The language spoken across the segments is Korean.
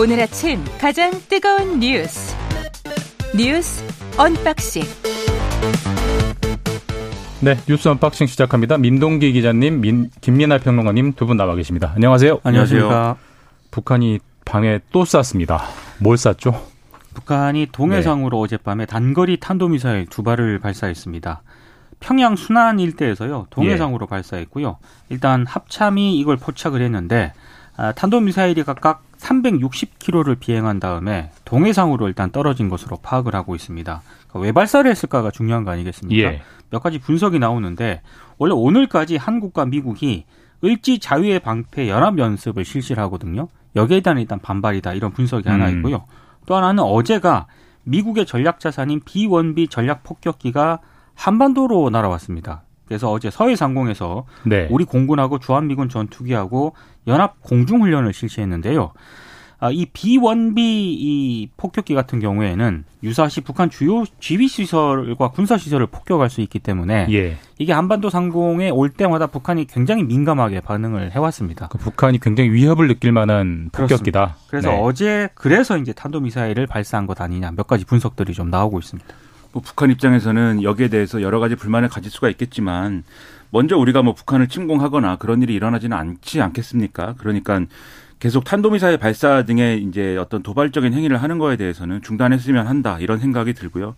오늘 아침 가장 뜨거운 뉴스 뉴스 unboxing 네, 뉴스 unboxing 시작합니다. 민동기 기자님, 민, 김민하 평론가님 두 분 나와 계십니다. 안녕하세요. 안녕하십니까. 북한이 밤에 또 쐈습니다. 뭘 쐈죠? 북한이 동해상으로 네. 어젯밤에 단거리 탄도미사일 두 발을 발사했습니다. 평양 순안 일대에서요 동해상으로 예. 발사했고요. 일단 합참이 이걸 포착을 했는데 아, 탄도미사일이 각각 360km를 비행한 다음에 동해상으로 일단 떨어진 것으로 파악을 하고 있습니다. 그러니까 왜 발사를 했을까가 중요한 거 아니겠습니까? 예. 몇 가지 분석이 나오는데 원래 오늘까지 한국과 미국이 을지 자유의 방패 연합 연습을 실시를 하거든요. 여기에 대한 일단 반발이다 이런 분석이 음. 하나 있고요. 또 하나는 어제가 미국의 전략 자산인 B1B 전략 폭격기가 한반도로 날아왔습니다. 그래서 어제 서해 상공에서 네. 우리 공군하고 주한미군 전투기하고 연합 공중훈련을 실시했는데요. 아, 이 B1B 이 폭격기 같은 경우에는 유사시 북한 주요 지휘 시설과 군사 시설을 폭격할 수 있기 때문에 예. 이게 한반도 상공에 올 때마다 북한이 굉장히 민감하게 반응을 해왔습니다. 그 북한이 굉장히 위협을 느낄 만한 폭격기다. 그렇습니다. 그래서 네. 어제 그래서 이제 탄도 미사일을 발사한 것 아니냐 몇 가지 분석들이 좀 나오고 있습니다. 뭐 북한 입장에서는 여기에 대해서 여러 가지 불만을 가질 수가 있겠지만 먼저 우리가 뭐 북한을 침공하거나 그런 일이 일어나지는 않지 않겠습니까? 그러니까 계속 탄도미사일 발사 등의 이제 어떤 도발적인 행위를 하는 거에 대해서는 중단했으면 한다 이런 생각이 들고요.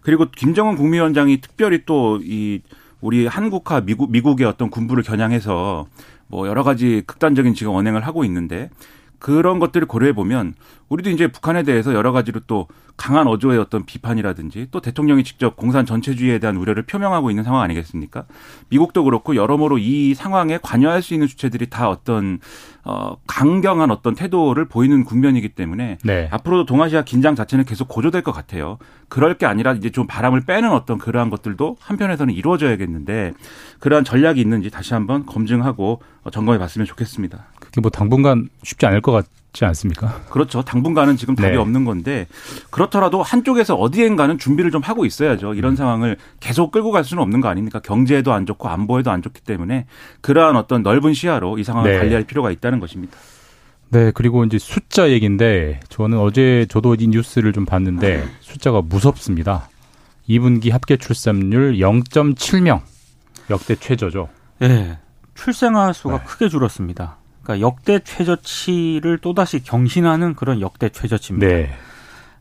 그리고 김정은 국무위원장이 특별히 또 이 우리 한국과 미국 미국의 어떤 군부를 겨냥해서 뭐 여러 가지 극단적인 지금 언행을 하고 있는데 그런 것들을 고려해 보면 우리도 이제 북한에 대해서 여러 가지로 또 강한 어조의 어떤 비판이라든지 또 대통령이 직접 공산 전체주의에 대한 우려를 표명하고 있는 상황 아니겠습니까? 미국도 그렇고 여러모로 이 상황에 관여할 수 있는 주체들이 다 어떤 어 강경한 어떤 태도를 보이는 국면이기 때문에 네. 앞으로도 동아시아 긴장 자체는 계속 고조될 것 같아요. 그럴 게 아니라 이제 좀 바람을 빼는 어떤 그러한 것들도 한편에서는 이루어져야겠는데 그러한 전략이 있는지 다시 한번 검증하고 점검해 봤으면 좋겠습니다. 그게 뭐 당분간 쉽지 않을 것 같 지 않습니까? 그렇죠. 당분간은 지금 답이 네. 없는 건데 그렇더라도 한쪽에서 어디엔가는 준비를 좀 하고 있어야죠. 이런 음. 상황을 계속 끌고 갈 수는 없는 거 아닙니까? 경제에도 안 좋고 안보에도 안 좋기 때문에 그러한 어떤 넓은 시야로 이 상황을 네. 관리할 필요가 있다는 것입니다. 네, 그리고 이제 숫자 얘기인데 저는 어제 저도 이 뉴스를 좀 봤는데 숫자가 무섭습니다. 2분기 합계 출산율 0.7명 역대 최저죠. 네, 출생아 수가 네. 크게 줄었습니다. 그러니까 역대 최저치를 또다시 경신하는 그런 역대 최저치입니다. 네.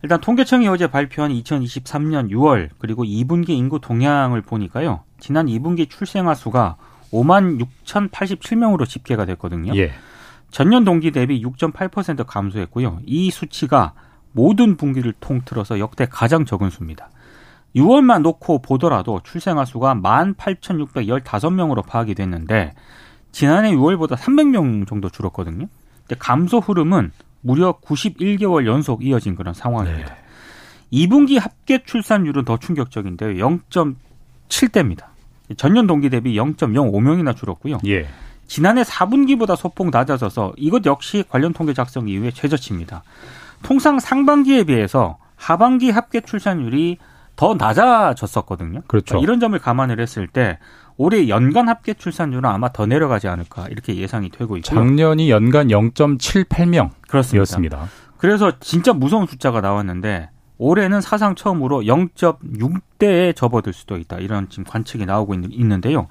일단 통계청이 어제 발표한 2023년 6월 그리고 2분기 인구 동향을 보니까요. 지난 2분기 출생아 수가 5만 6,087명으로 집계가 됐거든요. 예. 전년 동기 대비 6.8% 감소했고요. 이 수치가 모든 분기를 통틀어서 역대 가장 적은 수입니다. 6월만 놓고 보더라도 출생아 수가 18,615명으로 파악이 됐는데 지난해 6월보다 300명 정도 줄었거든요. 감소 흐름은 무려 91개월 연속 이어진 그런 상황입니다. 네. 2분기 합계 출산율은 더 충격적인데요. 0.7대입니다. 전년 동기 대비 0.05명이나 줄었고요. 예. 지난해 4분기보다 소폭 낮아져서 이것 역시 관련 통계 작성 이후에 최저치입니다. 통상 상반기에 비해서 하반기 합계 출산율이 더 낮아졌었거든요. 그렇죠. 그러니까 이런 점을 감안을 했을 때 올해 연간 합계 출산율은 아마 더 내려가지 않을까 이렇게 예상이 되고 있고요. 작년이 연간 0.78명이었습니다. 그래서 진짜 무서운 숫자가 나왔는데 올해는 사상 처음으로 0.6대에 접어들 수도 있다. 이런 지금 관측이 나오고 있는, 데요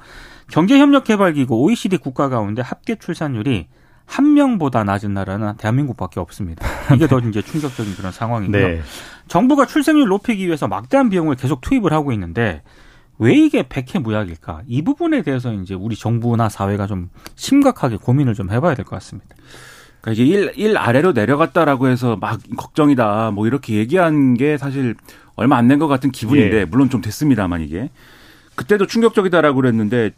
경제협력개발기구 OECD 국가 가운데 합계 출산율이 한 명보다 낮은 나라는 대한민국밖에 없습니다. 이게 더 이제 충격적인 그런 상황이고요. 네. 정부가 출생률 높이기 위해서 막대한 비용을 계속 투입을 하고 있는데 왜 이게 백해 무약일까? 이 부분에 대해서 이제 우리 정부나 사회가 좀 심각하게 고민을 좀 해봐야 될 것 같습니다. 그러니까 이게 일, 일 아래로 내려갔다라고 해서 막 걱정이다 뭐 이렇게 얘기한 게 사실 얼마 안 된 것 같은 기분인데 예. 물론 좀 됐습니다만 이게 그때도 충격적이다라고 그랬는데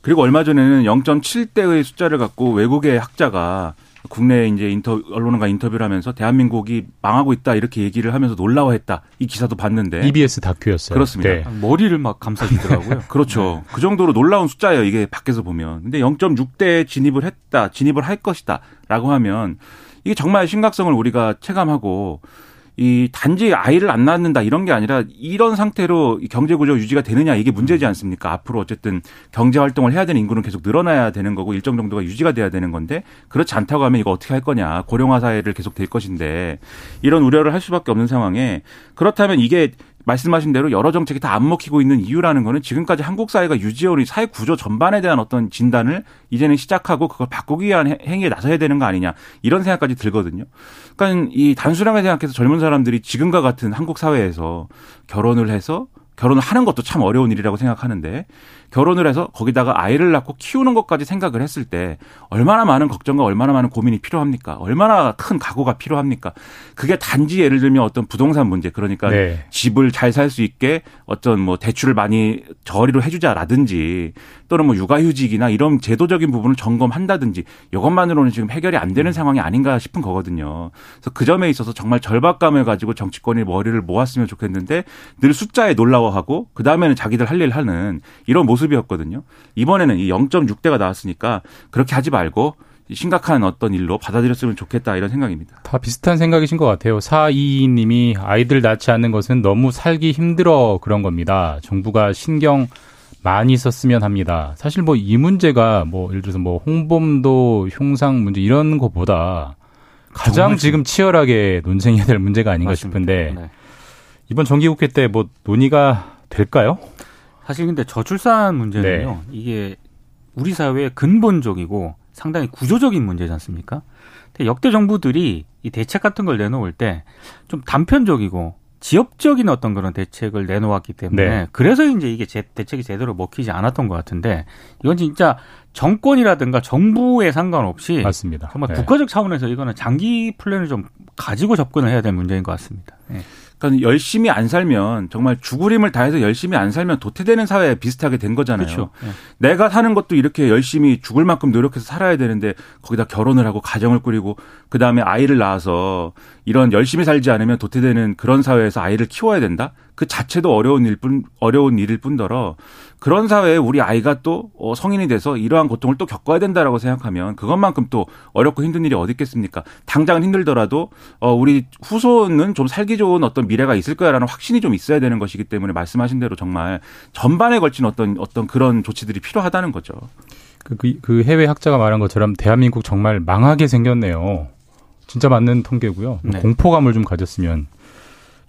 그리고 얼마 전에는 0.7대의 숫자를 갖고 외국의 학자가 국내 이제 인터 언론과 인터뷰를 하면서 대한민국이 망하고 있다 이렇게 얘기를 하면서 놀라워했다 이 기사도 봤는데 EBS 다큐였어요. 그렇습니다. 네. 머리를 막 감싸주더라고요. 그렇죠. 네. 그 정도로 놀라운 숫자예요. 이게 밖에서 보면. 근데 0.6대 진입을 했다, 진입을 할 것이다라고 하면 이게 정말 심각성을 우리가 체감하고 이 단지 아이를 안 낳는다 이런 게 아니라 이런 상태로 경제 구조 유지가 되느냐 이게 문제지 않습니까? 앞으로 어쨌든 경제 활동을 해야 되는 인구는 계속 늘어나야 되는 거고 일정 정도가 유지가 돼야 되는 건데 그렇지 않다고 하면 이거 어떻게 할 거냐 고령화 사회를 계속 될 것인데 이런 우려를 할 수밖에 없는 상황에 그렇다면 이게 말씀하신 대로 여러 정책이 다 안 먹히고 있는 이유라는 거는 지금까지 한국 사회가 유지해온 이 사회 구조 전반에 대한 어떤 진단을 이제는 시작하고 그걸 바꾸기 위한 행위에 나서야 되는 거 아니냐 이런 생각까지 들거든요. 그러니까 이 단순하게 생각해서 젊은 사람들이 지금과 같은 한국 사회에서 결혼을 해서 결혼을 하는 것도 참 어려운 일이라고 생각하는데 결혼을 해서 거기다가 아이를 낳고 키우는 것까지 생각을 했을 때 얼마나 많은 걱정과 얼마나 많은 고민이 필요합니까? 얼마나 큰 각오가 필요합니까? 그게 단지 예를 들면 어떤 부동산 문제 그러니까 네. 집을 잘 살 수 있게 어떤 뭐 대출을 많이 저리로 해주자라든지 또는 뭐 육아휴직이나 이런 제도적인 부분을 점검한다든지 이것만으로는 지금 해결이 안 되는 상황이 아닌가 싶은 거거든요. 그래서 그 점에 있어서 정말 절박감을 가지고 정치권이 머리를 모았으면 좋겠는데 늘 숫자에 놀라워하고 그 다음에는 자기들 할 일 하는 이런 모습 모습이었거든요. 이번에는 이 0.6대가 나왔으니까 그렇게 하지 말고 심각한 어떤 일로 받아들였으면 좋겠다 이런 생각입니다. 다 비슷한 생각이신 것 같아요. 422님이 아이들 낳지 않는 것은 너무 살기 힘들어 그런 겁니다. 정부가 신경 많이 썼으면 합니다. 사실 뭐 이 문제가 뭐 예를 들어서 뭐 홍범도 흉상 문제 이런 것보다 가장 지금 치열하게 논쟁해야 될 문제가 아닌가 맞습니다. 싶은데 네. 이번 정기국회 때 뭐 논의가 될까요? 사실 근데 저출산 문제는요. 네. 이게 우리 사회의 근본적이고 상당히 구조적인 문제지 않습니까? 근데 역대 정부들이 이 대책 같은 걸 내놓을 때 좀 단편적이고 지역적인 어떤 그런 대책을 내놓았기 때문에 네. 그래서 이제 이게 제, 대책이 제대로 먹히지 않았던 것 같은데 이건 진짜 정권이라든가 정부에 상관없이 맞습니다. 정말 네. 국가적 차원에서 이거는 장기 플랜을 좀 가지고 접근을 해야 될 문제인 것 같습니다. 네. 그러니까 열심히 안 살면 정말 죽을 힘을 다해서 열심히 안 살면 도태되는 사회에 비슷하게 된 거잖아요. 그렇죠. 네. 내가 사는 것도 이렇게 열심히 죽을 만큼 노력해서 살아야 되는데 거기다 결혼을 하고 가정을 꾸리고 그 다음에 아이를 낳아서 이런 열심히 살지 않으면 도태되는 그런 사회에서 아이를 키워야 된다. 그 자체도 어려운 일뿐 어려운 일일 뿐더러 그런 사회에 우리 아이가 또 어, 성인이 돼서 이러한 고통을 또 겪어야 된다라고 생각하면 그것만큼 또 어렵고 힘든 일이 어디 있겠습니까? 당장은 힘들더라도 어 우리 후손은 좀 살기 좋은 어떤 미래가 있을 거야라는 확신이 좀 있어야 되는 것이기 때문에 말씀하신 대로 정말 전반에 걸친 어떤 어떤 그런 조치들이 필요하다는 거죠. 그, 그, 그 해외 학자가 말한 것처럼 대한민국 정말 망하게 생겼네요. 진짜 맞는 통계고요. 네. 공포감을 좀 가졌으면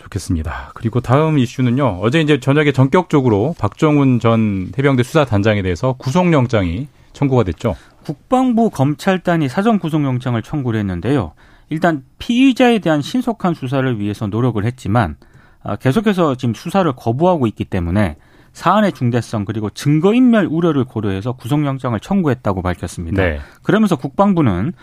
좋겠습니다. 그리고 다음 이슈는요. 어제 이제 저녁에 전격적으로 박정훈 전 해병대 수사단장에 대해서 구속영장이 청구가 됐죠. 국방부 검찰단이 사전 구속영장을 청구를 했는데요. 일단 피의자에 대한 신속한 수사를 위해서 노력을 했지만 아, 계속해서 지금 수사를 거부하고 있기 때문에 사안의 중대성 그리고 증거인멸 우려를 고려해서 구속영장을 청구했다고 밝혔습니다. 네. 그러면서 국방부는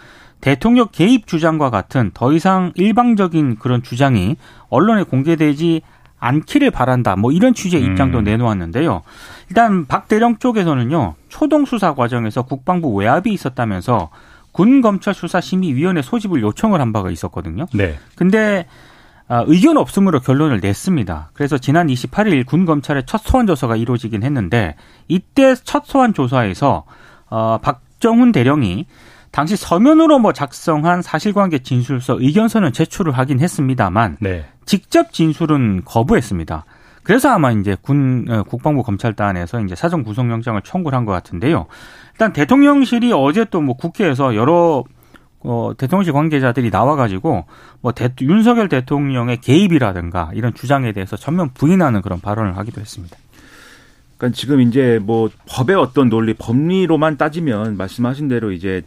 대통령 개입 주장과 같은 더 이상 일방적인 그런 주장이 언론에 공개되지 않기를 바란다. 뭐 이런 취지의 입장도 음. 내놓았는데요. 일단 박 대령 쪽에서는요. 초동 수사 과정에서 국방부 외압이 있었다면서 군 검찰 수사 심의 위원회 소집을 요청을 한 바가 있었거든요. 네. 근데 아, 의견 없음으로 결론을 냈습니다. 그래서 지난 28일 군 검찰의 첫 소환 조사가 이루어지긴 했는데 이때 첫 소환 조사에서 어, 박정훈 대령이 당시 서면으로 뭐 작성한 사실관계 진술서 의견서는 제출을 하긴 했습니다만 네. 직접 진술은 거부했습니다. 그래서 아마 이제 군 어, 국방부 검찰단에서 이제 사전 구속영장을 청구를 한 것 같은데요. 일단 대통령실이 어제 또 뭐 국회에서 여러 어, 대통령실 관계자들이 나와가지고 뭐 대, 윤석열 대통령의 개입이라든가 이런 주장에 대해서 전면 부인하는 그런 발언을 하기도 했습니다. 그러니까 지금 이제 뭐 법의 어떤 논리, 법리로만 따지면 말씀하신 대로 이제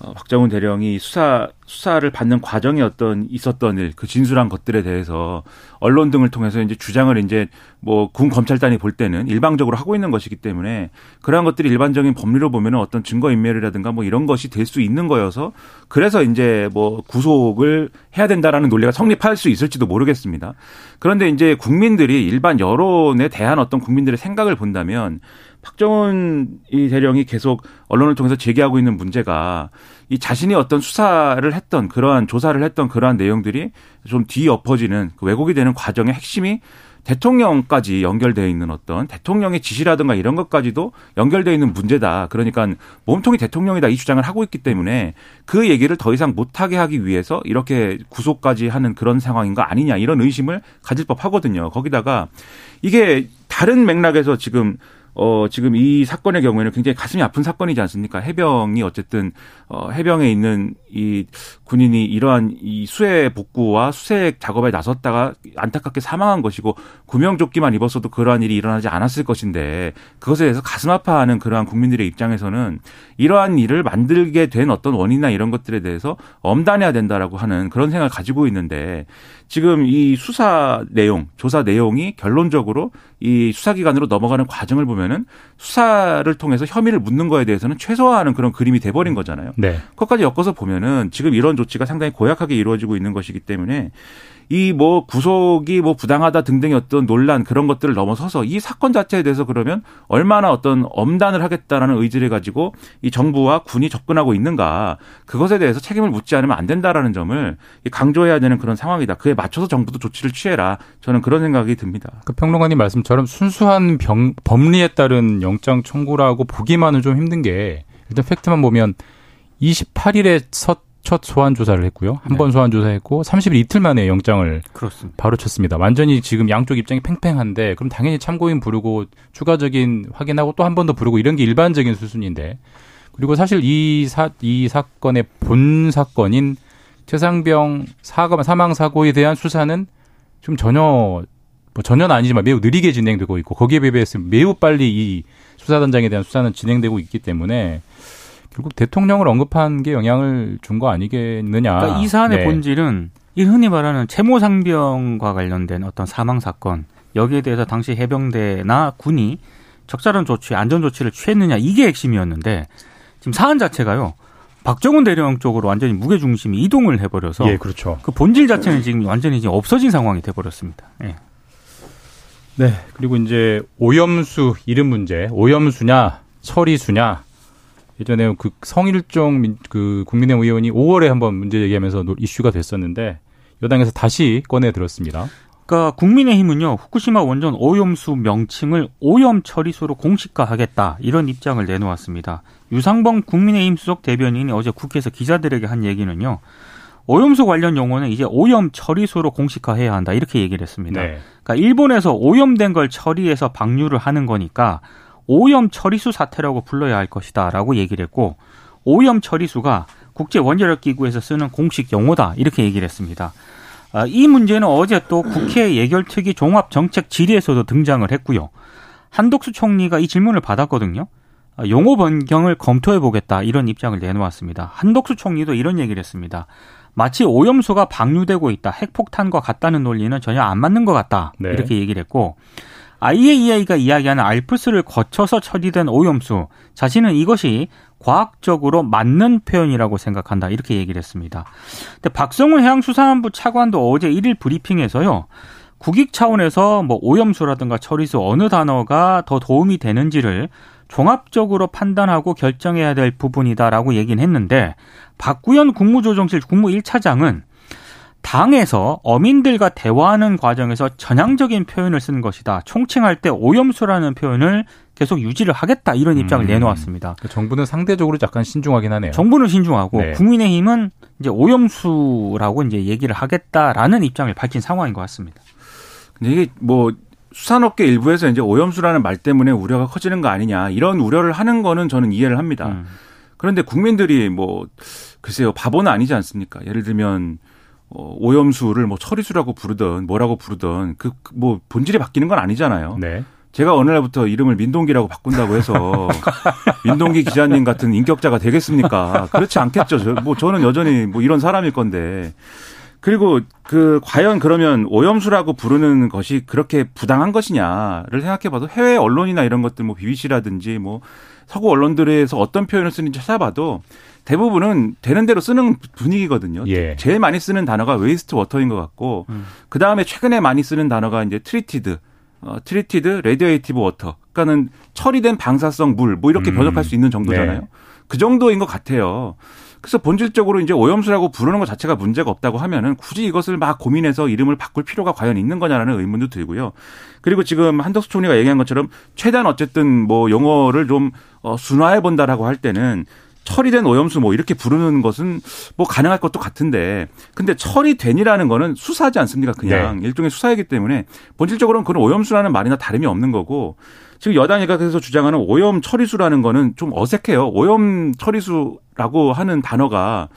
어, 박정훈 대령이 수사 수사를 받는 과정에 어떤 있었던 일, 그 진술한 것들에 대해서 언론 등을 통해서 이제 주장을 이제 뭐 군 검찰단이 볼 때는 일방적으로 하고 있는 것이기 때문에 그러한 것들이 일반적인 법리로 보면은 어떤 증거 인멸이라든가 뭐 이런 것이 될 수 있는 거여서 그래서 이제 뭐 구속을 해야 된다라는 논리가 성립할 수 있을지도 모르겠습니다. 그런데 이제 국민들이 일반 여론에 대한 어떤 국민들의 생각을 본다면 박정훈 이 대령이 계속 언론을 통해서 제기하고 있는 문제가 이 자신이 어떤 수사를 했던 그러한 조사를 했던 그러한 내용들이 좀 뒤엎어지는 그 왜곡이 되는 과정의 핵심이 대통령까지 연결되어 있는 어떤 대통령의 지시라든가 이런 것까지도 연결되어 있는 문제다. 그러니까 몸통이 대통령이다 이 주장을 하고 있기 때문에 그 얘기를 더 이상 못하게 하기 위해서 이렇게 구속까지 하는 그런 상황인 거 아니냐 이런 의심을 가질 법 하거든요. 거기다가 이게 다른 맥락에서 지금 어, 지금 이 사건의 경우에는 굉장히 가슴이 아픈 사건이지 않습니까? 해병이 어쨌든, 어, 해병에 있는 이 군인이 이러한 이 수해 복구와 수색 작업에 나섰다가 안타깝게 사망한 것이고, 구명조끼만 입었어도 그러한 일이 일어나지 않았을 것인데, 그것에 대해서 가슴 아파하는 그러한 국민들의 입장에서는 이러한 일을 만들게 된 어떤 원인이나 이런 것들에 대해서 엄단해야 된다라고 하는 그런 생각을 가지고 있는데, 지금 이 수사 내용, 조사 내용이 결론적으로 이 수사기관으로 넘어가는 과정을 보면 은 수사를 통해서 혐의를 묻는 거에 대해서는 최소화하는 그런 그림이 돼버린 거잖아요. 네. 그것까지 엮어서 보면은 지금 이런 조치가 상당히 고약하게 이루어지고 있는 것이기 때문에 이 뭐 구속이 뭐 부당하다 등등의 어떤 논란 그런 것들을 넘어서서 이 사건 자체에 대해서 그러면 얼마나 어떤 엄단을 하겠다라는 의지를 가지고 이 정부와 군이 접근하고 있는가 그것에 대해서 책임을 묻지 않으면 안 된다라는 점을 강조해야 되는 그런 상황이다. 그에 맞춰서 정부도 조치를 취해라. 저는 그런 생각이 듭니다. 그 평론가님 말씀처럼 순수한 병, 법리에 따른 영장 청구라고 보기만은 좀 힘든 게 일단 팩트만 보면 28일에 첫, 첫 소환 조사를 했고요. 한번 네. 소환 조사했고 30일 이틀 만에 영장을 그렇습니다. 바로 쳤습니다. 완전히 지금 양쪽 입장이 팽팽한데 그럼 당연히 참고인 부르고 추가적인 확인하고 또 한 번 더 부르고 이런 게 일반적인 수순인데 그리고 사실 이 사, 이 사건의 본 사건인 최상병 사고, 사망 사고에 대한 수사는 좀 전혀 뭐 전혀는 아니지만 매우 느리게 진행되고 있고 거기에 비해서 매우 빨리 이 수사단장에 대한 수사는 진행되고 있기 때문에 결국 대통령을 언급한 게 영향을 준 거 아니겠느냐. 그러니까 이 사안의 네. 본질은 이 흔히 말하는 채모상병과 관련된 어떤 사망 사건 여기에 대해서 당시 해병대나 군이 적절한 조치, 안전 조치를 취했느냐 이게 핵심이었는데 지금 사안 자체가요. 박정훈 대령 쪽으로 완전히 무게 중심이 이동을 해버려서 예, 그렇죠. 그 본질 자체는 지금 완전히 지금 없어진 상황이 돼버렸습니다. 예. 네, 그리고 이제 오염수 이름 문제, 오염수냐 처리수냐 예전에 그 성일종 민, 그 국민의힘 의원이 5월에 한번 문제 얘기하면서 이슈가 됐었는데 여당에서 다시 꺼내 들었습니다. 그러니까 국민의힘은요 후쿠시마 원전 오염수 명칭을 오염 처리소로 공식화하겠다 이런 입장을 내놓았습니다. 유상범 국민의힘 수석 대변인이 어제 국회에서 기자들에게 한 얘기는요. 오염수 관련 용어는 이제 오염 처리소로 공식화해야 한다 이렇게 얘기를 했습니다. 네. 그러니까 일본에서 오염된 걸 처리해서 방류를 하는 거니까 오염 처리수 사태라고 불러야 할 것이다라고 얘기를 했고 오염 처리수가 국제 원자력 기구에서 쓰는 공식 용어다 이렇게 얘기를 했습니다. 아, 이 문제는 어제 또 국회 예결특위 종합정책 질의에서도 등장을 했고요. 한독수 총리가 이 질문을 받았거든요. 아, 용어 변경을 검토해 보겠다 이런 입장을 내놓았습니다. 한독수 총리도 이런 얘기를 했습니다. 마치 오염수가 방류되고 있다, 핵폭탄과 같다는 논리는 전혀 안 맞는 것 같다 네. 이렇게 얘기를 했고 IAEA가 이야기하는 알프스를 거쳐서 처리된 오염수 자신은 이것이 과학적으로 맞는 표현이라고 생각한다 이렇게 얘기를 했습니다. 근데 박성훈 해양수산부 차관도 어제 1일 브리핑에서요. 국익 차원에서 뭐 오염수라든가 처리수 어느 단어가 더 도움이 되는지를 종합적으로 판단하고 결정해야 될 부분이다라고 얘기는 했는데 박구현 국무조정실 국무 1차장은 당에서 어민들과 대화하는 과정에서 전향적인 표현을 쓴 것이다. 총칭할 때 오염수라는 표현을 계속 유지를 하겠다 이런 입장을 음. 내놓았습니다. 그러니까 정부는 상대적으로 약간 신중하긴 하네요. 정부는 신중하고 네. 국민의힘은 이제 오염수라고 이제 얘기를 하겠다라는 입장을 밝힌 상황인 것 같습니다. 근데 이게 뭐 수산업계 일부에서 이제 오염수라는 말 때문에 우려가 커지는 거 아니냐 이런 우려를 하는 거는 저는 이해를 합니다. 음. 그런데 국민들이 뭐 글쎄요 바보는 아니지 않습니까? 예를 들면 어, 오염수를 뭐 처리수라고 부르든 뭐라고 부르든 그뭐 본질이 바뀌는 건 아니잖아요. 네. 제가 어느 날부터 이름을 민동기라고 바꾼다고 해서 민동기 기자님 같은 인격자가 되겠습니까? 그렇지 않겠죠. 저, 뭐 저는 여전히 뭐 이런 사람일 건데. 그리고 그 과연 그러면 오염수라고 부르는 것이 그렇게 부당한 것이냐를 생각해 봐도 해외 언론이나 이런 것들 뭐 BBC라든지 뭐 서구 언론들에서 어떤 표현을 쓰는지 찾아봐도 대부분은 되는 대로 쓰는 분위기거든요. 예. 제일 많이 쓰는 단어가 wastewater인 것 같고 음. 그 다음에 최근에 많이 쓰는 단어가 이제 treated, 어, treated radioactive water. 그러니까는 처리된 방사성 물 뭐 이렇게 음. 번역할 수 있는 정도잖아요. 네. 그 정도인 것 같아요. 그래서 본질적으로 이제 오염수라고 부르는 것 자체가 문제가 없다고 하면은 굳이 이것을 막 고민해서 이름을 바꿀 필요가 과연 있는 거냐라는 의문도 들고요. 그리고 지금 한덕수 총리가 얘기한 것처럼 최대한 어쨌든 뭐 용어를 좀 어, 순화해 본다라고 할 때는 처리된 오염수 뭐 이렇게 부르는 것은 뭐 가능할 것도 같은데 근데 처리된이라는 거는 수사지 않습니까? 그냥 네. 일종의 수사이기 때문에 본질적으로는 그런 오염수라는 말이나 다름이 없는 거고 지금 여당이 그래서 주장하는 오염 처리수라는 거는 좀 어색해요. 오염 처리수라고 하는 단어가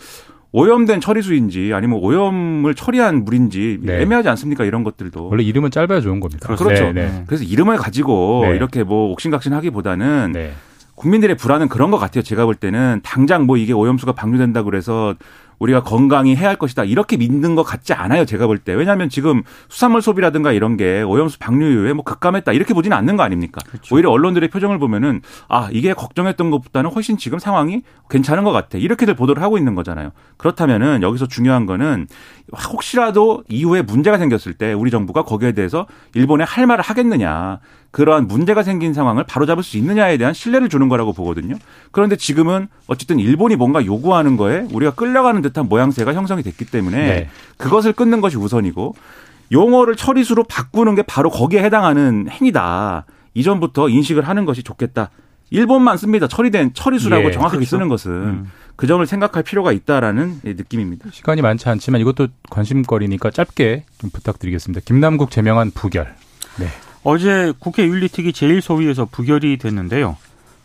오염된 처리수인지 아니면 오염을 처리한 물인지 네. 애매하지 않습니까? 이런 것들도. 원래 이름은 짧아야 좋은 겁니다. 그렇죠. 네, 네. 그래서 이름을 가지고 네. 이렇게 뭐 옥신각신하기보다는 네. 국민들의 불안은 그런 것 같아요. 제가 볼 때는 당장 뭐 이게 오염수가 방류된다 그래서 우리가 건강히 해야 할 것이다. 이렇게 믿는 것 같지 않아요. 제가 볼 때. 왜냐하면 지금 수산물 소비라든가 이런 게 오염수 방류 이후에 뭐 급감했다. 이렇게 보지는 않는 거 아닙니까? 그렇죠. 오히려 언론들의 표정을 보면은 아, 이게 걱정했던 것보다는 훨씬 지금 상황이 괜찮은 것 같아. 이렇게들 보도를 하고 있는 거잖아요. 그렇다면은 여기서 중요한 거는 혹시라도 이후에 문제가 생겼을 때 우리 정부가 거기에 대해서 일본에 할 말을 하겠느냐. 그러한 문제가 생긴 상황을 바로잡을 수 있느냐에 대한 신뢰를 주는 거라고 보거든요. 그런데 지금은 어쨌든 일본이 뭔가 요구하는 거에 우리가 끌려가는 듯한 모양새가 형성이 됐기 때문에 네. 그것을 끊는 것이 우선이고 용어를 처리수로 바꾸는 게 바로 거기에 해당하는 행위다. 이전부터 인식을 하는 것이 좋겠다. 일본만 씁니다. 처리된 처리수라고 예, 정확하게 그렇죠. 쓰는 것은 음. 그 점을 생각할 필요가 있다라는 느낌입니다. 시간이 많지 않지만 이것도 관심거리니까 짧게 좀 부탁드리겠습니다. 김남국 제명한 부결. 네. 어제 국회 윤리특위 제1소위에서 부결이 됐는데요.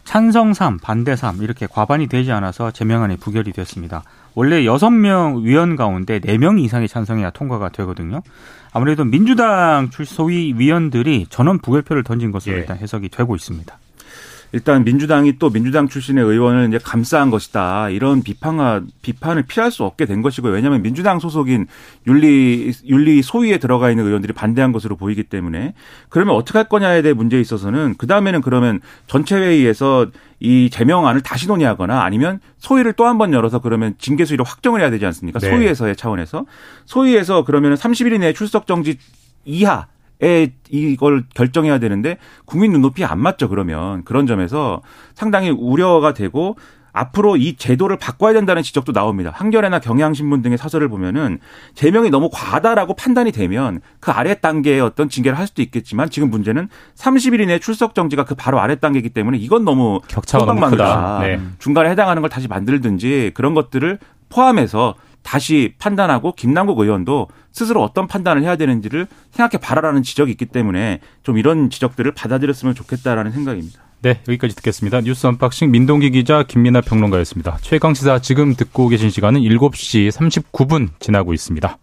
찬성 3, 반대 3 이렇게 과반이 되지 않아서 제명안이 부결이 됐습니다. 원래 6명 위원 가운데 4명 이상이 찬성해야 통과가 되거든요. 아무래도 민주당 출소위 위원들이 전원 부결표를 던진 것으로 예. 일단 해석이 되고 있습니다. 일단 민주당이 또 민주당 출신의 의원을 이제 감싸한 것이다. 이런 비판과 비판을 피할 수 없게 된 것이고요. 왜냐하면 민주당 소속인 윤리 윤리 소위에 들어가 있는 의원들이 반대한 것으로 보이기 때문에 그러면 어떻게 할 거냐에 대해 문제에 있어서는 그 다음에는 그러면 전체 회의에서 이 제명안을 다시 논의하거나 아니면 소위를 또 한 번 열어서 그러면 징계 수위를 확정을 해야 되지 않습니까? 네. 소위에서의 차원에서 소위에서 그러면 30일 이내 출석 정지 이하 에 이걸 결정해야 되는데 국민 눈높이 안 맞죠 그러면 그런 점에서 상당히 우려가 되고 앞으로 이 제도를 바꿔야 된다는 지적도 나옵니다. 한겨레나 경향신문 등의 사설을 보면은 제명이 너무 과다라고 판단이 되면 그 아래 단계의 어떤 징계를 할 수도 있겠지만 지금 문제는 30일 이내 출석 정지가 그 바로 아래 단계이기 때문에 이건 너무 격차가 너무 크다. 네. 중간에 해당하는 걸 다시 만들든지 그런 것들을 포함해서 다시 판단하고 김남국 의원도 스스로 어떤 판단을 해야 되는지를 생각해 봐라라는 지적이 있기 때문에 좀 이런 지적들을 받아들였으면 좋겠다라는 생각입니다. 네, 여기까지 듣겠습니다. 뉴스 unboxing 민동기 기자 김민하 평론가였습니다. 최강 시사 지금 듣고 계신 시간은 7시 39분 지나고 있습니다.